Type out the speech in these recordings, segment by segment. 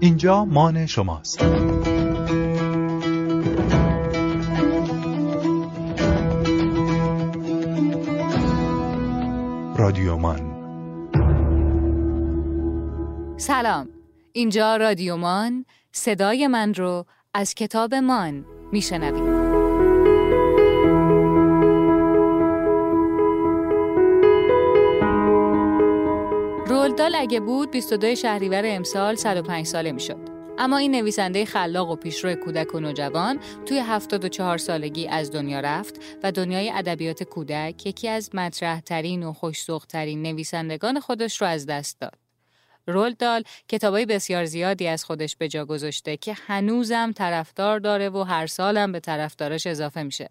اینجا مان شماست. رادیو مان. سلام. اینجا رادیو مان. صدای من رو از کتاب مان میشنوید. رولدال اگه بود 22 شهریور امسال 105 ساله می‌شد. اما این نویسنده خلاق و پیشرو کودک و نوجوان توی 74 سالگی از دنیا رفت و دنیای ادبیات کودک یکی از مطرحترین و خوشسوختترین نویسندگان خودش رو از دست داد. رولدال کتابای بسیار زیادی از خودش به جا گذاشته که هنوزم طرفدار داره و هر سالم به طرفدارش اضافه میشه.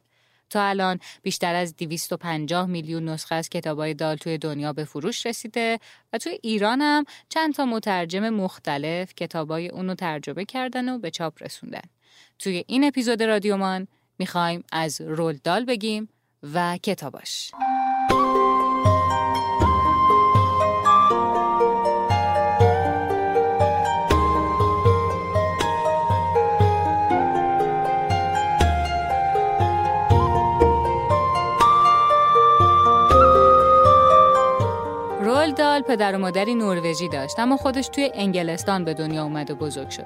تا الان بیشتر از 250 میلیون نسخه از کتابای دال توی دنیا به فروش رسیده و توی ایران هم چند تا مترجم مختلف کتابای اونو ترجمه کردن و به چاپ رسوندن. توی این اپیزود رادیومان می‌خوایم از رول دال بگیم و کتاباش. دال پدر و مادری نروژی داشت اما خودش توی انگلستان به دنیا اومد و بزرگ شد.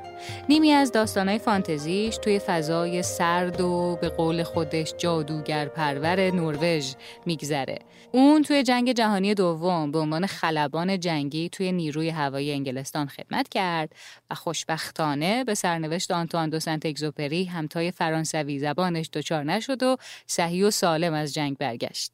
نیمی از داستانهای فانتزیش توی فضای سرد و به قول خودش جادوگر پرور نروژ میگذره. اون توی جنگ جهانی دوم به عنوان خلبان جنگی توی نیروی هوایی انگلستان خدمت کرد و خوشبختانه به سرنوشت آنتوان دو سنت اگزوپری همتای فرانسوی زبانش دچار نشد و صحیح و سالم از جنگ برگشت.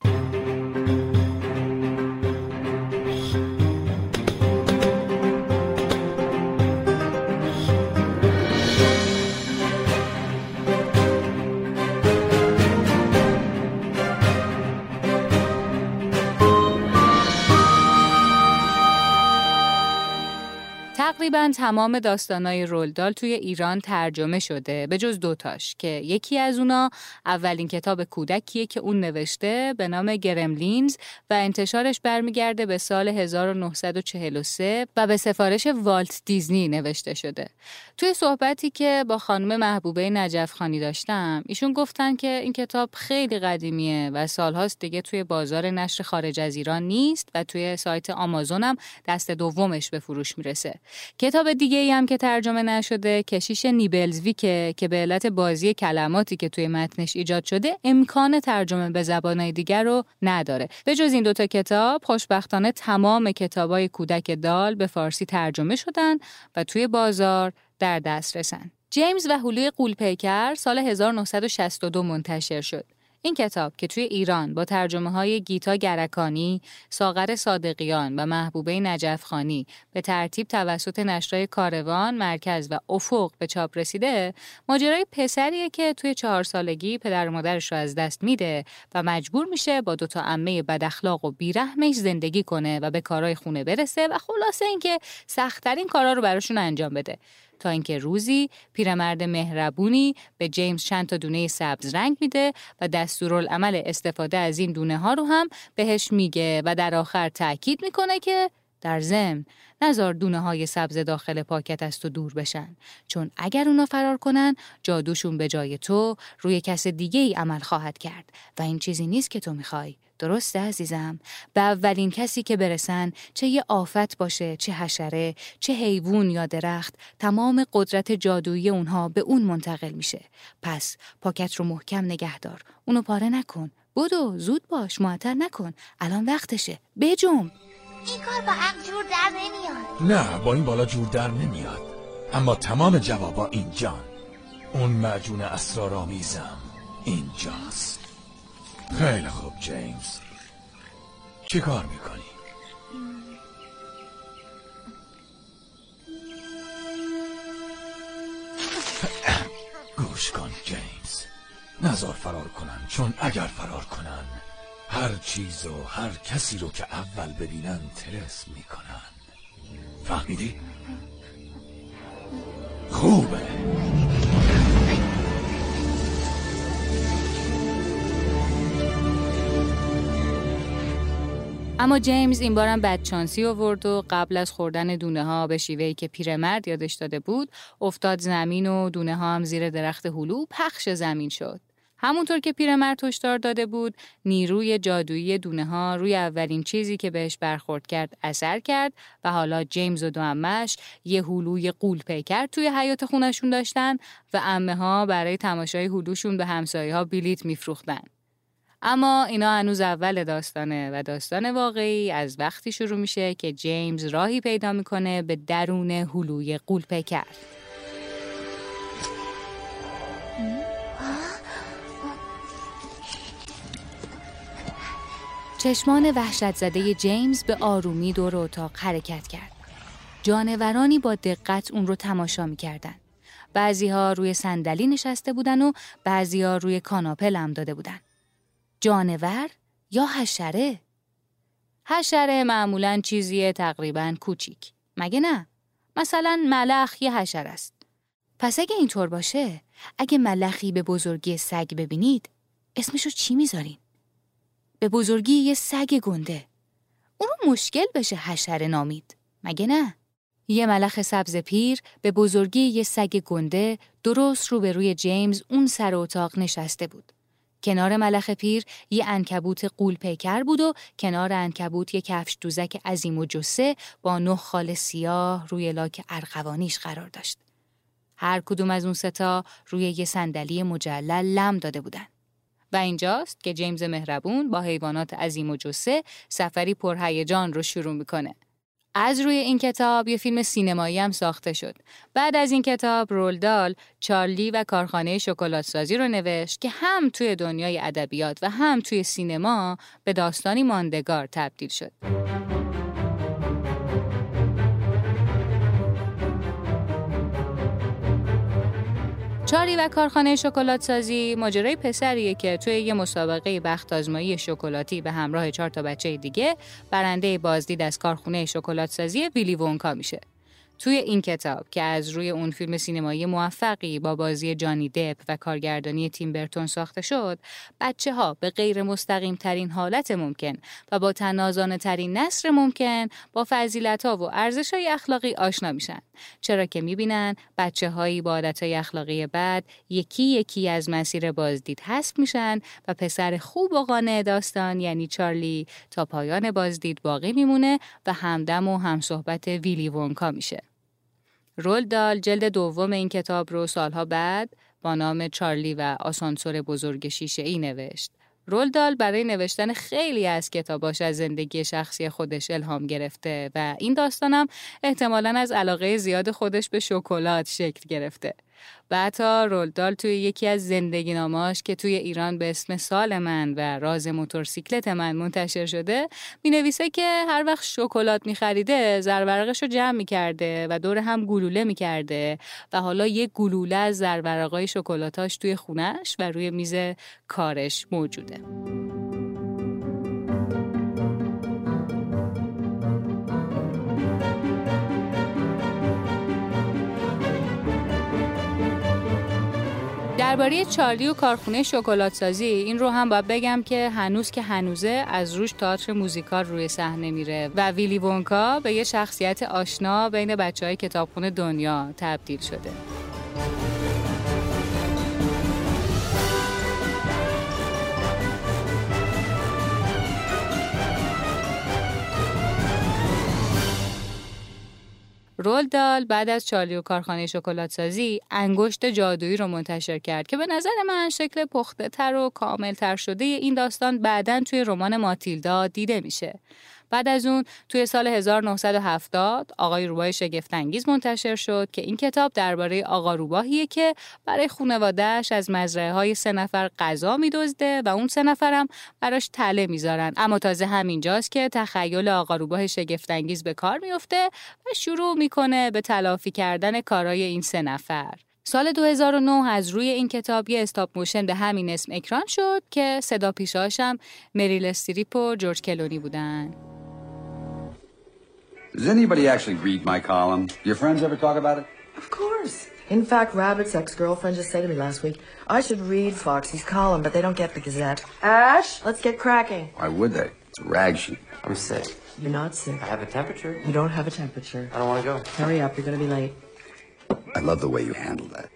تقریبا تمام داستانای رولدال توی ایران ترجمه شده به جز دوتاش که یکی از اونا اولین کتاب کودکیه که اون نوشته به نام گرملینز و انتشارش برمیگرده به سال 1943 و به سفارش والت دیزنی نوشته شده. توی صحبتی که با خانم محبوبه نجف خانی داشتم ایشون گفتن که این کتاب خیلی قدیمیه و سالهاست دیگه توی بازار نشر خارج از ایران نیست و توی سایت آمازون هم دست دومش به فروش می‌رسه. کتاب دیگه ای هم که ترجمه نشده کشیش نیبلزویکه که به علت بازی کلماتی که توی متنش ایجاد شده امکان ترجمه به زبانهای دیگر رو نداره. به جز این دوتا کتاب خوشبختانه تمام کتابای کودک دال به فارسی ترجمه شدن و توی بازار در دست رسن. جیمز و هلوی قولپیکر سال 1962 منتشر شد. این کتاب که توی ایران با ترجمه های گیتا گرکانی، ساغر صادقیان و محبوبه نجفخانی به ترتیب توسط نشرای کاروان، مرکز و افق به چاپ رسیده، ماجرای پسریه که توی چهار سالگی پدر و مادرش رو از دست میده و مجبور میشه با دوتا عمه بداخلاق و بیرحمش زندگی کنه و به کارهای خونه برسه و خلاصه اینکه سختترین کارا رو براشون انجام بده. تا اینکه روزی پیرمرد مهربونی به جیمز چند تا دونه سبز رنگ میده و دستورالعمل استفاده از این دونه ها رو هم بهش میگه و در آخر تاکید می‌کنه که در ضمن نزار دونه های سبز داخل پاکت از تو دور بشن. چون اگر اونا فرار کنن جادوشون به جای تو روی کس دیگه ای عمل خواهد کرد. و این چیزی نیست که تو می‌خوای. درسته عزیزم؟ به اولین کسی که برسن چه یه آفت باشه چه حشره چه حیوان یا درخت تمام قدرت جادویی اونها به اون منتقل میشه. پس پاکت رو محکم نگه دار اونو پاره نکن. بدو زود باش معطل نکن. الان وقتشه. بجم این کار با عقل جور در نمیاد. نه با این بالا جور در نمیاد. اما تمام جوابا اینجان. اون معجون اسرارآمیزم اینجاست. خیلی خوب جیمز. چی کار می‌کنی؟ گوش کن جیمز. نزار فرار کنن چون اگر فرار کنن هر چیز و هر کسی رو که اول ببینن ترس می‌کنن فهمیدی؟ خوبه اما جیمز این بارم بدچانسی آورد و قبل از خوردن دونه ها به شیوهی که پیرمرد یادش داده بود افتاد زمین و دونه ها هم زیر درخت هلو پخش زمین شد. همونطور که پیرمرد هشدار داده بود نیروی جادویی دونه ها روی اولین چیزی که بهش برخورد کرد اثر کرد و حالا جیمز و دو امش یه هلوی قول پیکر توی حیات خونشون داشتن و امه ها برای تماشای هلوشون به همسایه ها بلیت میفروختن. اما اینا هنوز اول داستانه و داستان واقعی از وقتی شروع میشه که جیمز راهی پیدا می‌کنه به درون هلوی قول پیکر. چشمان وحشت زده جیمز به آرومی دور اتاق حرکت کرد. جانورانی با دقت اون رو تماشا می‌کردن. بعضی ها روی صندلی نشسته بودن و بعضی ها روی کاناپه لم داده بودن. جانور یا حشره؟ حشره معمولا چیزیه تقریبا کوچیک. مگه نه؟ مثلا ملخ یه حشر است. پس اگه اینطور باشه، اگه ملخی به بزرگی سگ ببینید، اسمشو چی می‌ذارین؟ به بزرگی یه سگ گنده. اون مشکل بشه حشره نامید. مگه نه؟ یه ملخ سبز پیر به بزرگی یه سگ گنده درست روبروی جیمز اون سر اتاق نشسته بود. کنار ملخ پیر یه انکبوت قول پیکر بود و کنار انکبوت یه کفش دوزک عظیم و جسه با نه خال سیاه روی لاک ارغوانیش قرار داشت. هر کدوم از اون ستا روی یه صندلی مجلل لم داده بودن. و اینجاست که جیمز مهربون با حیوانات عظیم و جسه سفری پرهیجان رو شروع می‌کنه. از روی این کتاب یه فیلم سینمایی هم ساخته شد. بعد از این کتاب رولدال چارلی و کارخانه شکلات سازی رو نوشت که هم توی دنیای ادبیات و هم توی سینما به داستانی ماندگار تبدیل شد. چاری و کارخانه شکلات سازی ماجرای پسریه که توی یه مسابقه بخت آزمایی شکلاتی به همراه چهار تا بچه دیگه برنده بازدید از کارخونه شکلات سازی ویلی وونکا میشه. توی این کتاب که از روی اون فیلم سینمایی موفقی با بازی جانی دپ و کارگردانی تیم برتون ساخته شد بچه ها به غیر مستقیم ترین حالت ممکن و با تنازانه ترین نصر ممکن با فضیلت ها و ارزش های اخلاقی آشنا میشن. چرا که می‌بینن بچه هایی با عادت های اخلاقی بد یکی یکی از مسیر بازدید حذف میشن و پسر خوب و قانع داستان یعنی چارلی تا پایان بازدید باقی میمونه و همدم و همصحبت ویلی وونکا میشه. رول دال جلد دوم این کتاب رو سالها بعد با نام چارلی و آسانسور بزرگ شیشه ای نوشت. رولدال برای نوشتن خیلی از کتاباش از زندگی شخصی خودش الهام گرفته و این داستانم احتمالا از علاقه زیاد خودش به شکلات شکل گرفته. بعدها رولدال توی یکی از زندگی ناماش که توی ایران به اسم سال من و راز موتورسیکلت من منتشر شده می نویسه که هر وقت شکلات می خریده زرورقش رو جمع می کرده و دور هم گلوله می کرده و حالا یک گلوله از زرورقای شکلاتاش توی خونش و روی میز کارش موجوده. درباره چارلی و کارخونه شکلات سازی این رو هم باید بگم که هنوز که هنوزه از روش تئاتر موزیکال روی صحنه میره و ویلی وونکا به یه شخصیت آشنا بین بچه های کتابخونه دنیا تبدیل شده. رولدال بعد از چارلی و کارخانه شکلات سازی انگشت جادویی رو منتشر کرد که به نظر من شکل پخته تر و کامل تر شده این داستان بعدا توی رمان ماتیلدا دیده میشه. بعد از اون توی سال 1970 آقای روباه شگفتانگیز منتشر شد که این کتاب درباره آقا روباهیه که برای خانوادهش از مزرعه های سه نفر غذا میدزده و اون سه نفرم براش تله می‌ذارن اما تازه همینجاست که تخیل آقا روباه شگفتانگیز به کار میفته و شروع می‌کنه به تلافی کردن کارای این سه نفر سال 2009 از روی این کتاب یه استاپ موشن به همین اسم اکران شد که صدا پیشاشم مریل استریپ و جورج کلونی بودن. Does anybody actually read my column? Your friends ever talk about it? Of course. In fact, Rabbit's ex-girlfriend just said to me last week, I should read Foxy's column, but they don't get the Gazette. Ash, let's get cracking. Why would they? Rag sheet. I'm sick. You're not sick. I have a temperature. You don't have a temperature. I don't want to go. Hurry up, you're gonna be late. I love the way you handle that.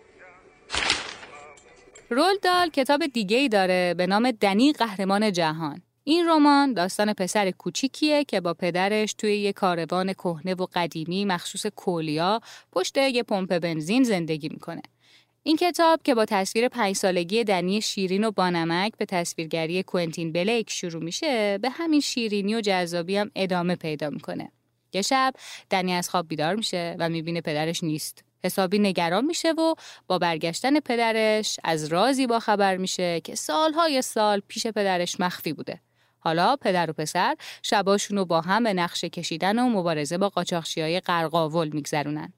رول دال کتاب دیگه ای داره به نام دنی قهرمان جهان. این رمان داستان پسر کوچیکیه که با پدرش توی یه کاروان کهنه و قدیمی مخصوص کولیا پشت یه پمپ بنزین زندگی می‌کنه. این کتاب که با تصویر پنج سالگی دنی شیرین و بانمک به تصویرگری کوینتین بلیک شروع میشه به همین شیرینی و جذابی هم ادامه پیدا می‌کنه. یه شب دنی از خواب بیدار میشه و می‌بینه پدرش نیست. حسابی نگران میشه و با برگشتن پدرش از رازی با خبر میشه که سالهای سال پیش پدرش مخفی بوده. حالا پدر و پسر شباشون رو با هم به نقشه کشیدن و مبارزه با قاچاقچی های قرقاول میگذرونن.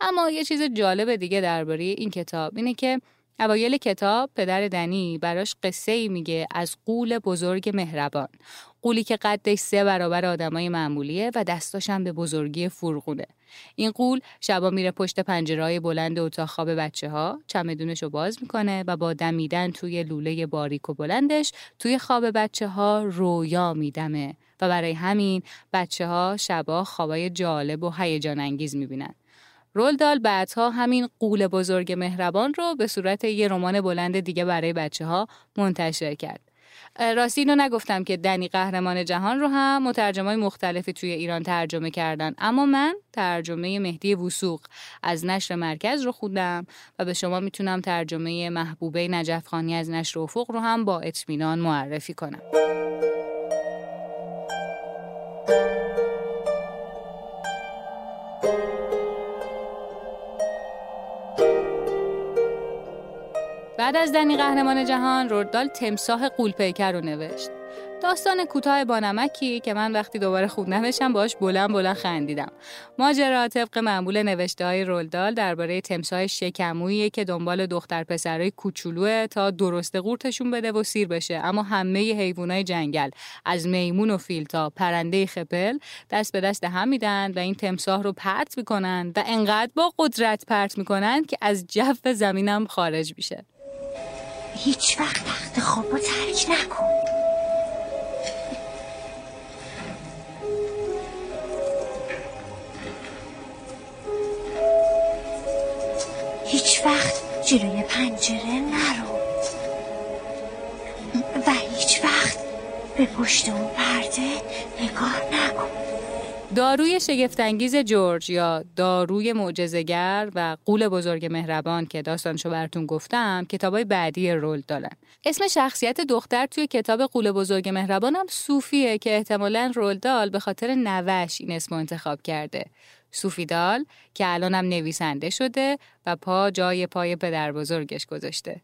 اما یه چیز جالب دیگه درباره این کتاب اینه که اوایل کتاب پدر دنی براش قصه ای میگه از قول بزرگ مهربان قولی که قدش سه برابر آدمای معمولیه و دستاشم به بزرگی فرغونه این قول شبا میره پشت پنجرهای بلند اتاق خواب بچه ها چمدونش رو باز می‌کنه و با دمیدن توی لوله باریک و بلندش توی خواب بچه ها رویا میدمه و برای همین بچه ها شبا خوابای جالب و هیجان انگیز می‌بینن رولدال بعدها همین قول بزرگ مهربان رو به صورت یه رمان بلند دیگه برای بچه ها منتشر کرد. راستی اینو نگفتم که دنی قهرمان جهان رو هم مترجمای مختلفی توی ایران ترجمه کردن. اما من ترجمه مهدی وسوق از نشر مرکز رو خوندم و به شما می‌تونم ترجمه محبوبه نجف خانی از نشر افق رو هم با اطمینان معرفی کنم. بعد از دنی قهرمان جهان رودال تمساح قولپیکر رو نوشت. داستان کوتاه بانمکی که من وقتی دوباره خوندمشم باش بلند بلند خندیدم. ماجرا طبق معمول نوشته های رولدال درباره تمساه شکمویی که دنبال دختر پسرای کوچولوه تا درست قورتشون بده و سیر بشه. اما همه حیوانای جنگل از میمون و فیل تا پرنده خپل دست به دست هم میدن و این تمساه رو پرت می‌کنن و انقدر با قدرت پرت می‌کنن که از جو زمینم خارج میشه. هیچ وقت تخت خواب رو ترک نکن. هیچ وقت جلوی پنجره نرو. و هیچ وقت به پشت اون پرده نگاه نکن. داروی شگفتانگیز جورج یا داروی معجزه‌گر و قول بزرگ مهربان که داستانشو براتون گفتم کتابای بعدی رول دارن. اسم شخصیت دختر توی کتاب قول بزرگ مهربان هم صوفیه که احتمالا رولدال به خاطر نوش این اسم انتخاب کرده. صوفیدال که الانم نویسنده شده و پا جای پای پدر بزرگش گذاشته.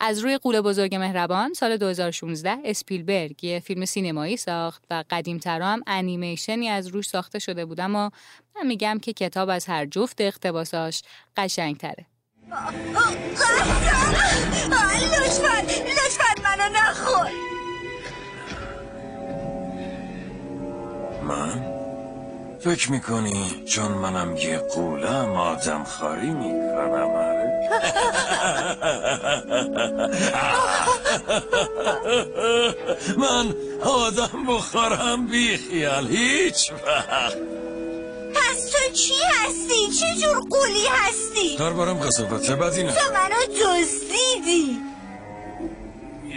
از روی قول بزرگ مهربان سال 2016 اسپیلبرگ یه فیلم سینمایی ساخت و قدیمترا هم انیمیشنی از روش ساخته شده بود. اما من میگم که کتاب از هر جفت اقتباساش قشنگتره. لطفا لطفا منو نخور من؟ فکر می‌کنی چون منم یه قولم آدم خاری می‌کنم آره؟ من آدم بخورم بی خیال هیچ وقت پس تو چی هستی؟ چه جور قولی هستی؟ دربارم قصابته بدی نه تو منو دزدیدی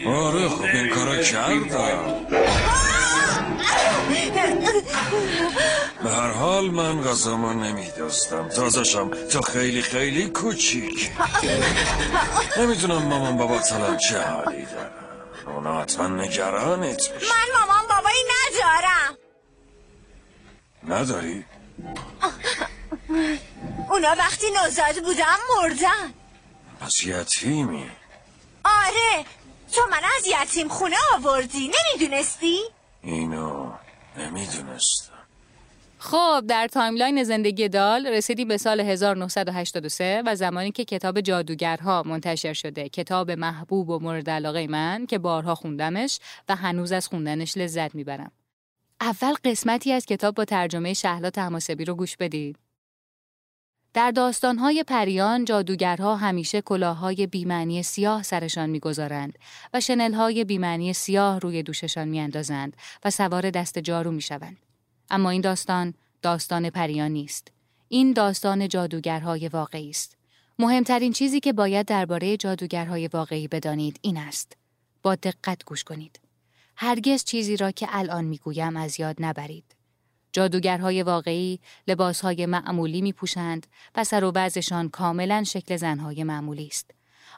آره خب این کارا کردم به هر حال من غذامو نمیدستم تازشم تا خیلی خیلی کوچیک. نمی‌دونم مامان بابا تلم چه حالی دارم اونا حتما نگرانت میشه من مامان بابایی ندارم. نداری؟ اونا وقتی نوزاد بودم مردن. پس یتیمی. آره تو من از یتیم خونه آوردی. نمی‌دونستی؟ اینو نمی‌دونستم. خب در timeline زندگی دال رسیدیم به سال 1983 و زمانی که کتاب جادوگرها منتشر شده. کتاب محبوب و مورد علاقه من که بارها خوندمش و هنوز از خوندنش لذت می‌برم. اول قسمتی از کتاب با ترجمه شهلا طهماسبی رو گوش بدید. در داستانهای پریان جادوگرها همیشه کلاههای بیمعنی سیاه سرشان می‌گذارند و شنلهای بیمعنی سیاه روی دوششان میاندازند و سوار دست جارو می‌شوند. اما این داستان داستان پریان نیست. این داستان جادوگرهای واقعی است. مهمترین چیزی که باید درباره جادوگرهای واقعی بدانید این است. با دقت گوش کنید. هرگز چیزی را که الان می‌گویم از یاد نبرید. جادوگرهای واقعی لباسهای معمولی می پوشند و سر و بعضشان کاملا شکل زنهای معمولی است.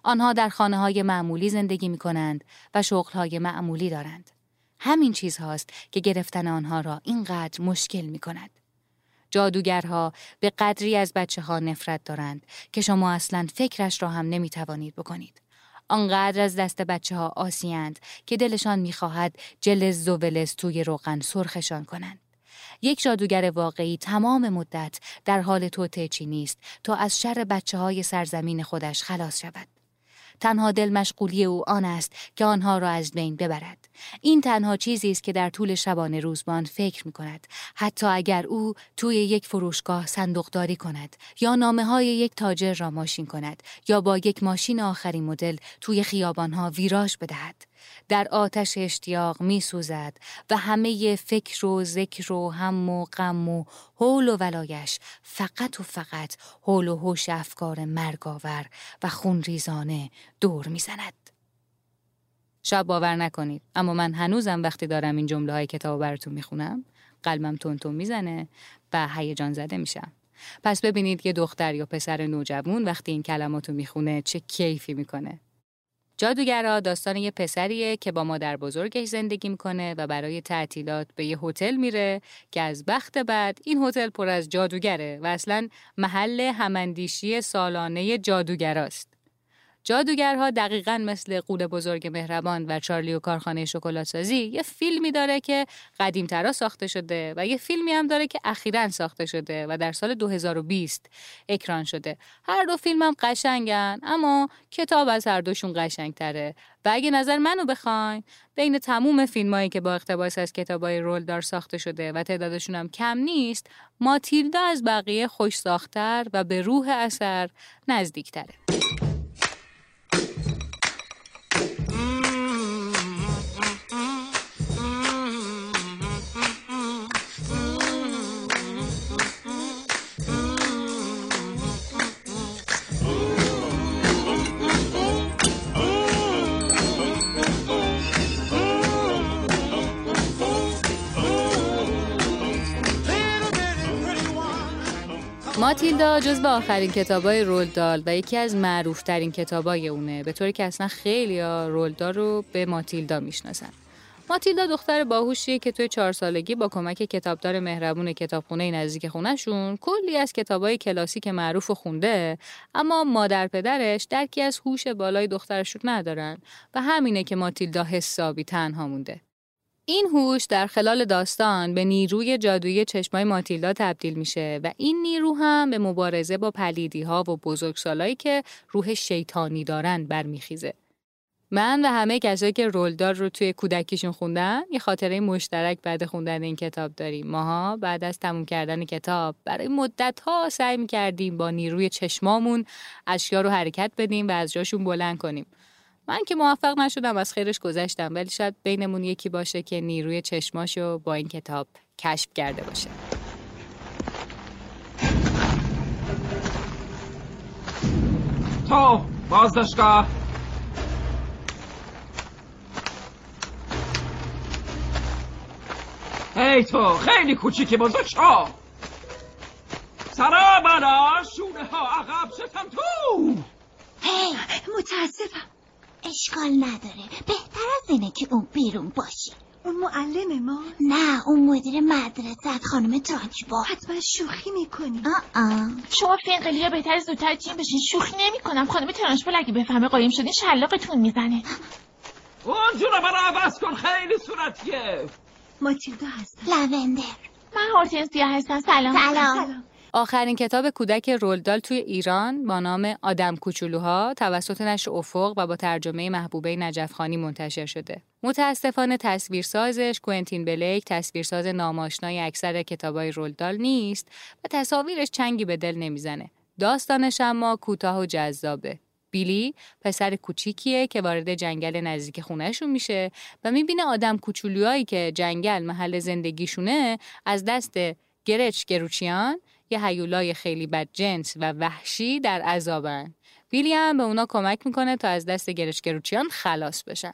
آنها در خانه های معمولی زندگی می کنند و شغلهای معمولی دارند. همین چیزهاست که گرفتن آنها را اینقدر مشکل می کند. جادوگرها به قدری از بچه ها نفرت دارند که شما اصلا فکرش را هم نمی توانید بکنید. آنقدر از دست بچه ها آسیند که دلشان می‌خواهد جلز و ولز توی روغن سرخشان کنند. یک جادوگر واقعی تمام مدت در حال توته چی نیست تا از شر بچه های سرزمین خودش خلاص شود. تنها دل مشغولی او آن است که آنها را از بین ببرد. این تنها چیزی است که در طول شبانه روزبان فکر می کند. حتی اگر او توی یک فروشگاه صندوقداری کند یا نامه های یک تاجر را ماشین کند یا با یک ماشین آخرین مدل توی خیابانها ویراژ بدهد. در آتش اشتیاق می سوزد و همه فکر و ذکر و هم و غم و حول و ولایش فقط و فقط حول و هوش افکار مرگاور و خونریزانه دور می‌زند. شاید باور نکنید. اما من هنوزم وقتی دارم این جمله های کتاب براتون می‌خونم قلبم تون می‌زنه و هیجان زده میشم. پس ببینید یه دختر یا پسر نوجوان وقتی این کلماتو می‌خونه چه کیفی می‌کنه. جادوگرا داستان یه پسریه که با مادر بزرگش زندگی می‌کنه و برای تعطیلات به یه هتل میره که از بخت بعد این هتل پر از جادوگره و اصلا محل هماندیشی سالانه جادوگراست. جادوگرها دقیقا مثل قول بزرگ مهربان و چارلی و کارخانه شکلات سازی یه فیلمی داره که قدیمترا ساخته شده و یه فیلمی هم داره که اخیرا ساخته شده و در سال 2020 اکران شده. هر دو فیلم هم قشنگن اما کتاب از هر دوشون قشنگتره. و اگه نظر منو بخواین بین تموم فیلمایی که با اقتباس از کتابای رولدار ساخته شده و تعدادشون هم کم نیست ماتیلدا از بقیه خوش ساختر و به روح اثر نزدیکتره. ماتیلدا جز به آخرین کتابای رولدال و یکی از معروفترین کتابای اونه به طوری که اصلا خیلی رولدال رو به ماتیلدا می‌شناسن. ماتیلدا دختر باهوشیه که توی چهار سالگی با کمک کتابدار مهربون کتابخونه نزدیک خونهشون کلی از کتابای کلاسیک معروف و خونده اما مادر پدرش درکی از هوش بالای دخترشون ندارن و همینه که ماتیلدا حسابی تنها مونده. این هوش در خلال داستان به نیروی جادویی چشمای ماتیلدا تبدیل میشه و این نیرو هم به مبارزه با پلیدی ها و بزرگسالایی که روح شیطانی دارن برمیخیزه. من و همه کسایی که رولدار رو توی کودکیشون خوندن یه خاطره مشترک بعد خوندن این کتاب داریم. ماها بعد از تموم کردن کتاب برای مدت ها سعی می‌کردیم با نیروی چشمامون اشیا رو حرکت بدیم و از جاشون بلند کنیم. من که موفق نشدم از خیرش گذشتم ولی شاید بینمون یکی باشه که نیروی چشماشو با این کتاب کشف کرده باشه. تو بازداشتگاه. هی تو خیلی کوچیکی بزرگ شو. سرا بلا شونه ها عقب شتم تو. هی متاسفم. اشکال نداره. بهتر از اینه که اون بیرون باشه. اون معلم ما؟ نه اون مدیر مدرسه خانم با حتما شوخی می‌کنی. آه شما فینقلی بهتر زودتر تیم بشین. شوخی نمی‌کنم. خانم ترانشپل اگه بفهمه قایم شدین شلاقتون می‌زنه. اون جورا برا عوض کن. خیلی صورتیه ماتیلدا هستم لوندر من هورتنسیا هستم. سلام. سلام. آخرین کتاب کودک رولدال توی ایران با نام آدم کوچولوها توسط نشر افق و با ترجمه محبوبه نجفخانی منتشر شده. متاسفانه تصویرسازش کوینتین بلیک تصویرساز ناماشنای اکثر کتابای رولدال نیست و تصاویرش چنگی به دل نمی‌زنه. داستانش اما کوتاه و جذابه. بیلی پسر کوچیکیه که وارد جنگل نزدیک خونهشون میشه و می‌بینه آدم کوچولوهایی که جنگل محل زندگیشونه از دست گرچ گروچیان یه هیولای خیلی بد جنس و وحشی در عذابن. بیلی هم به اونا کمک می‌کنه تا از دست گرچ گروچیان خلاص بشن.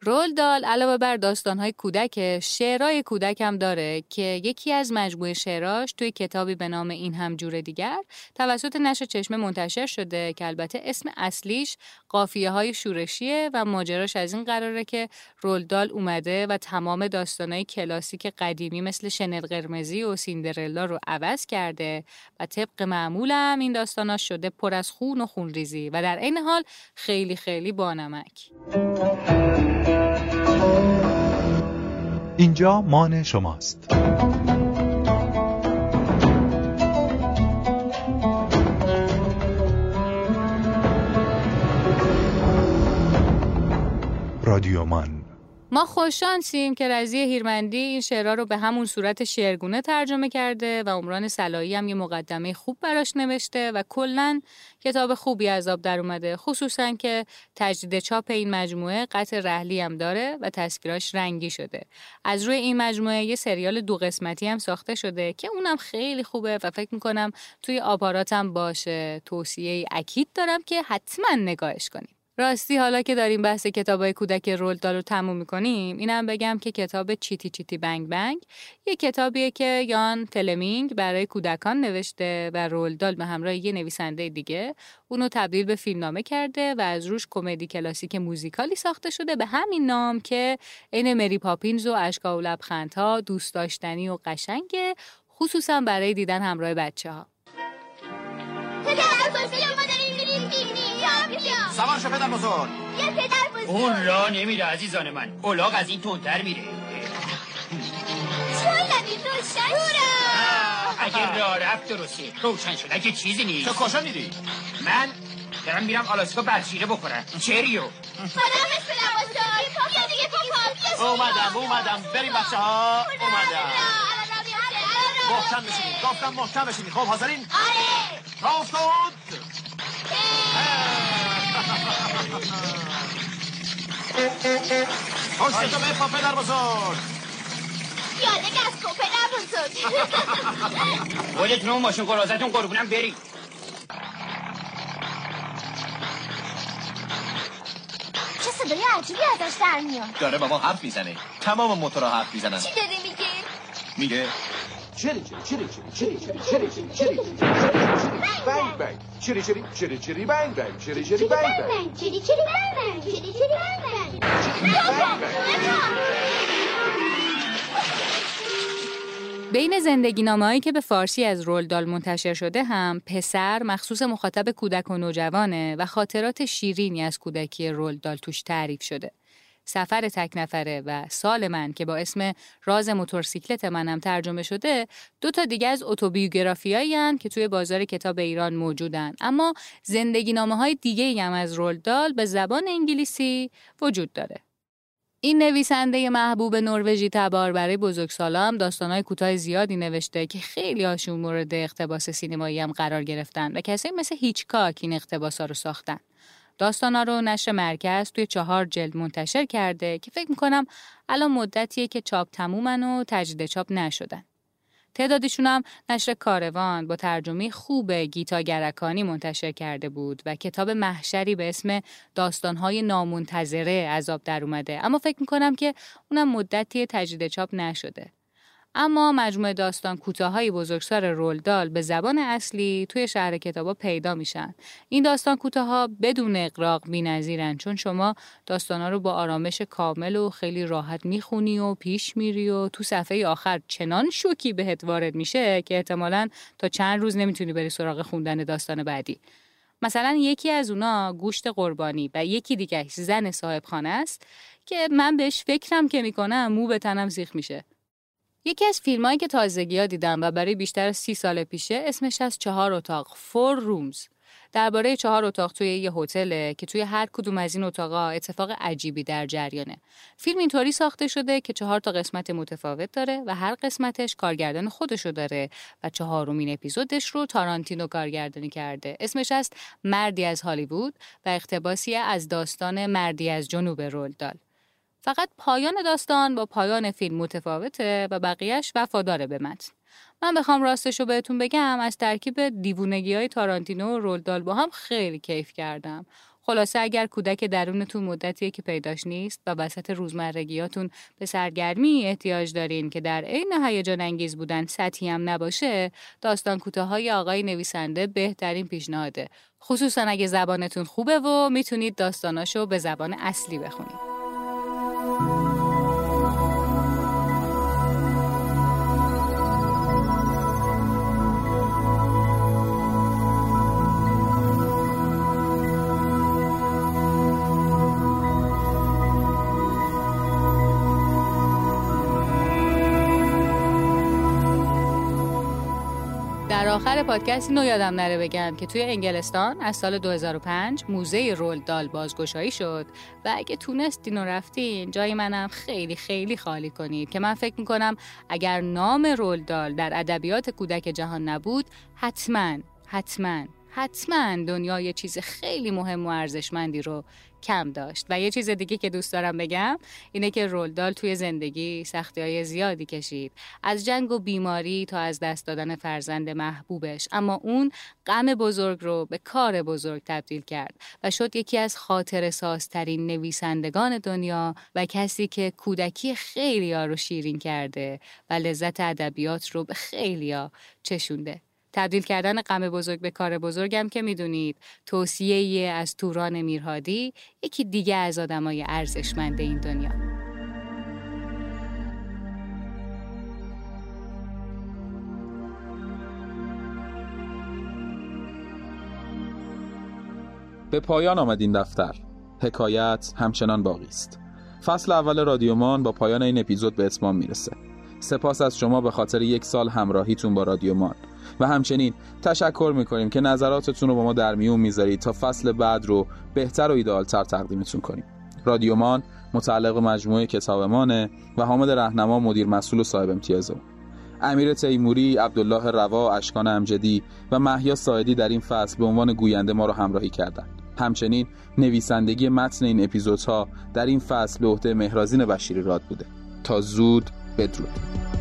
رول دال علاوه بر داستانهای کودک شعرهای کودک هم داره که یکی از مجموعه شعراش توی کتابی به نام این هم جور دیگر توسط نشر چشمه منتشر شده که البته اسم اصلیش قافیه های شورشیه و ماجراش از این قراره که رول دال اومده و تمام داستانهای کلاسیک قدیمی مثل شنل قرمزی و سیندرلا رو عوض کرده و طبق معمولم این داستانا شده پر از خون و خونریزی و در این حال خیلی خیلی بانمک. اینجا مان شماست. رادیو مان. ما خوششانسیم که رضی هیرمندی این شعرها رو به همون صورت شعرگونه ترجمه کرده و عمران سلایی هم یه مقدمه خوب براش نوشته و کلا کتاب خوبی از آب در اومده. خصوصا که تجدید چاپ این مجموعه قطع رحلی هم داره و تصویراش رنگی شده. از روی این مجموعه یه سریال دو قسمتی هم ساخته شده که اونم خیلی خوبه و فکر می‌کنم توی آپاراتم باشه. توصیه اکید دارم که حتما نگاهش کنیم. راستی حالا که داریم بحث کتابای کودک رولدال رو تموم می‌کنیم اینم بگم که کتاب چیتی چیتی بنگ بنگ یه کتابیه که یان تلمینگ برای کودکان نوشته و رولدال به همراه یه نویسنده دیگه اونو تبدیل به فیلمنامه کرده و از روش کمدی کلاسیک موزیکالی ساخته شده به همین نام که عین مری پاپینز و اشکا و لبخندها دوست داشتنی و قشنگه خصوصا برای دیدن همراه بچه ها. سوار شو پدر بزرگ. یه پدر بزرگ. اون را نمیره عزیزان من. اولاغ از این تندتر میره. چالمی روشن اگه راه رفت درسته. روشن شد اگه چیزی نیست. تو کجا میری؟ من دارم میرم آلاسکا برشیره بخورم. چریو خدا مثل لباسار بیا دیگه پاپا اومدم اومدم. بریم بچه ها اومدم محکم بشینید. گفتم محکم بشینید. خب حاضرین؟ آره. پشت تو بپا پدر بزرگ. یادک از تو پدر بزرگ خودتون و ماشین قرازتون قربونم بریم چه صدای عجیبی ازش در میاد. داره با ما حرف می‌زنه تمام موتورها حرف می‌زنن چی داره میگه؟ میگه چری چری چری چری چری چری چری چری بنگ بنگ چری چری چری چری بنگ بنگ چری چری بنگ بنگ چری چری بنگ بنگ چری چری بنگ بنگ بین زندگی هایی که به فارسی از رولدال منتشر شده هم پسر مخصوص مخاطب کودک و نوجوانه و خاطرات شیرینی از کودکی رولدال توش تعریف شده. سفر تک نفره و سال من که با اسم راز موتورسیکلت منم ترجمه شده دو تا دیگه از اتوبیوگرافیایی که توی بازار کتاب ایران موجودن اما زندگی نامه های دیگه هم از رولدال به زبان انگلیسی وجود داره این نویسنده محبوب نروژی تبار برای بزرگسالا هم داستانهای کوتاه زیادی نوشته که خیلی هاشون مورد اقتباس سینمایی هم قرار گرفتن و کسی مثل هیچکاک این اقتباسا رو ساختن. داستانا رو نشر مرکز توی چهار جلد منتشر کرده که فکر می‌کنم الان مدتیه که چاپ تمومن و تجدید چاپ نشدن. تعدادشون هم نشر کاروان با ترجمه خوب گیتا گرکانی منتشر کرده بود و کتاب محشری به اسم داستانهای نامنتظره عذاب در اومده اما فکر می‌کنم که اونم مدتی تجدید چاپ نشده. اما مجموعه داستان کوتاهایی بزرگسال رولدال به زبان اصلی توی شهر کتابا پیدا میشن. این داستان کوتاها بدون اقراق بی‌نظیرن چون شما داستانا رو با آرامش کامل و خیلی راحت می‌خونی و پیش میری و تو صفحه آخر چنان شوکی بهت وارد میشه که احتمالا تا چند روز نمی‌تونی بری سراغ خوندن داستان بعدی. مثلا یکی از اونا گوشت قربانی و یکی دیگه زن صاحب خانه است که من بهش فکرم که می‌کنم مو به تنم سیخ میشه. یکی از فیلم هایی که تازگی ها دیدم و برای بیشتر سی سال پیشه اسمش از چهار اتاق فور رومز درباره چهار اتاق توی یه هتل که توی هر کدوم از این اتاقا اتفاق عجیبی در جریانه. فیلم اینطوری ساخته شده که چهار تا قسمت متفاوت داره و هر قسمتش کارگردان خودشو داره و چهارمین اپیزودش رو تارانتینو کارگردانی کرده. اسمش است مردی از هالیوود و اقتباسی از داستان مردی از جنوب رولدال. فقط پایان داستان با پایان فیلم متفاوته و بقیهش وفاداره به متن. من بخوام راستش رو بهتون بگم از ترکیب دیوونگی های تارانتینو و رولدال با هم خیلی کیف کردم. خلاصه اگر کودک درونتون مدتیه که پیداش نیست و وسط روزمرگیاتون به سرگرمی احتیاج دارین که در عین هیجان انگیز بودن سطحی هم نباشه داستان کوتاهای آقای نویسنده بهترین پیشنهاده خصوصا اگه زبانتون خوبه و می‌تونید داستاناشو به زبان اصلی بخونید در آخر پادکست اینو یادم نره بگم که توی انگلستان از سال 2005 موزه رولدال بازگشایی شد و اگه تونستین و رفتین جای منم خیلی خیلی خالی کنید که من فکر می‌کنم اگر نام رولدال در ادبیات کودک جهان نبود حتما حتما حتما دنیا یه چیز خیلی مهم و ارزشمندی رو کم داشت. و یه چیز دیگه که دوست دارم بگم اینه که رولدال توی زندگی سختی های زیادی کشید. از جنگ و بیماری تا از دست دادن فرزند محبوبش. اما اون غم بزرگ رو به کار بزرگ تبدیل کرد و شد یکی از خاطر سازترین نویسندگان دنیا و کسی که کودکی خیلی ها رو شیرین کرده و لذت ادبیات رو به خیلی ها چشونده. تبدیل کردن غم بزرگ به کار بزرگم که می‌دونید توصیه از توران میرهادی یکی دیگه از آدمای ارزشمند این دنیا. به پایان آمد این دفتر. حکایت همچنان باقی است. فصل اول رادیومان با پایان این اپیزود به اتمام می‌رسه. سپاس از شما به خاطر یک سال همراهیتون با رادیومان. و همچنین تشکر می‌کنیم که نظراتتون رو با ما در میون می‌ذارید تا فصل بعد رو بهتر و ایدالتر تقدیمتون کنیم رادیومان متعلق مجموعه کتابمانه و حامد رهنما مدیر مسئول و صاحب امتیازه امیر تیموری، عبدالله روا، اشکان امجدی و محیا سایدی در این فصل به عنوان گوینده ما رو همراهی کردند. همچنین نویسندگی متن این اپیزودها در این فصل به عهده مهرازین بشیری راد بوده. تا زود بدرود.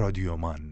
رادیومان